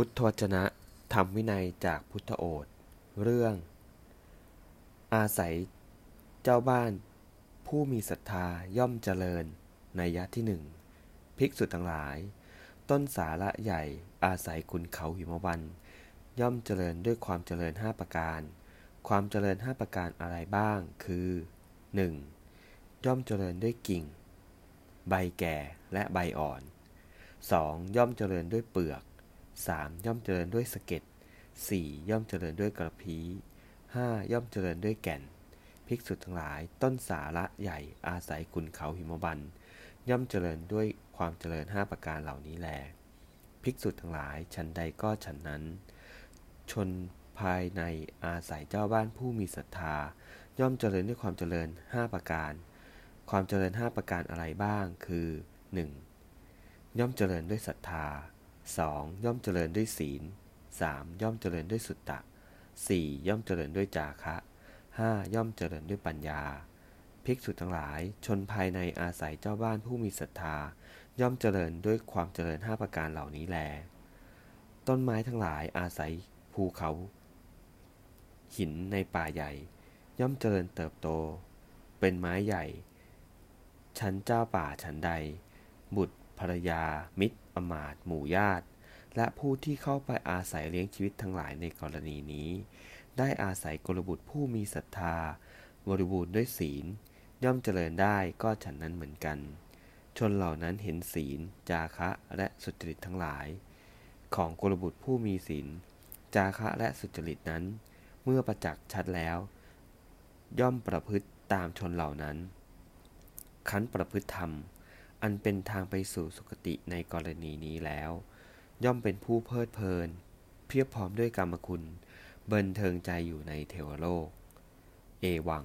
พุทธวจนะธรรมวินัยจากพุทธโอษเรื่อง อาศัยเจ้าบ้านผู้มีศรัทธาย่อมเจริญในยะที่หนึ่งภิกษุทั้งหลาย ต้นสาระใหญ่อาศัยคุณเขาหิมวัน ย่อมเจริญด้วยความเจริญห้าประการ ความเจริญห้าประการอะไรบ้าง คือ 1. ย่อมเจริญด้วยกิ่ง ใบแก่และใบอ่อน 2. ย่อมเจริญด้วยเปลือก 3. ย่อมเจริญด้วยสะเก็ด 4. ย่อมเจริญด้วยกระพี้ 5. ย่อมเจริญด้วยแก่น ภิกษุทั้งหลาย ต้นสาระใหญ่อาศัยคุณเขาหิมบัน ย่อมเจริญด้วยความเจริญห้าประการเหล่านี้แล ภิกษุทั้งหลายฉันใดก็ฉันนั้น ชนภายในอาศัยเจ้าบ้านผู้มีศรัทธา ย่อมเจริญด้วยความเจริญห้าประการ ความเจริญห้าประการอะไรบ้าง คือ 1. ย่อมเจริญด้วยศรัทธา 2. ย่อมเจริญด้วยศีล 3. ย่อมเจริญด้วยสุตตะ 4. ย่อมเจริญด้วยจาคะ 5. ย่อมเจริญด้วยปัญญา ภิกษุทั้งหลาย ชนภายในอาศัยเจ้าบ้านผู้มีศรัทธา ย่อมเจริญด้วยความเจริญห้าประการเหล่านี้แล ต้นไม้ทั้งหลายอาศัยภูเขา หินในป่าใหญ่ ย่อมเจริญเติบโต เป็นไม้ใหญ่ ชั้นเจ้าป่าชั้นใด บุตร ภรรยา มิตรอมาตหมู่ญาติ และผู้ที่เข้าไปอาศัยเลี้ยงชีวิตทั้งหลายในกรณีนี้ ได้อาศัยกลบุตรผู้มีศรัทธา บริบูรณ์ด้วยศีล ย่อมเจริญได้ก็ฉันนั้นเหมือนกัน ชนเหล่านั้นเห็นศีล จาคะและสุจริตทั้งหลาย ของกลบุตรผู้มีศีล จาคะและสุจริตนั้น เมื่อประจักษ์ชัดแล้ว ย่อมประพฤติตามชนเหล่านั้น คันประพฤติธรรม อันเป็นทางไปสู่สุคติในกรณีนี้แล้ว ย่อมเป็นผู้เพลิดเพลิน เพียบพร้อมด้วยกรรมคุณ เบินเทิงใจอยู่ในเทวโลก เอวัง